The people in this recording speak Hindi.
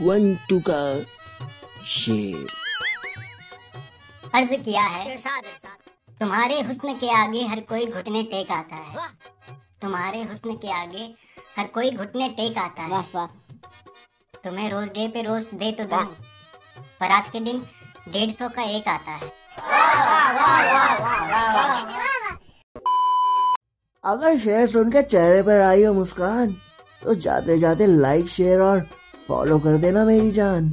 वन टू का शेर। अर्ज़ किया है। तुम्हारे हुस्न के आगे हर कोई घुटने टेक आता है। तुम्हारे हुस्न के आगे हर कोई घुटने टेक आता है। वाह वाह। तुम्हें रोज डे पे रोज दे तो दूँ पर आज के दिन डेढ़ सौ का एक आता है। अगर शेर सुन के चेहरे पर आई हो मुस्कान तो जाते जाते लाइक शेयर और फॉलो कर देना मेरी जान।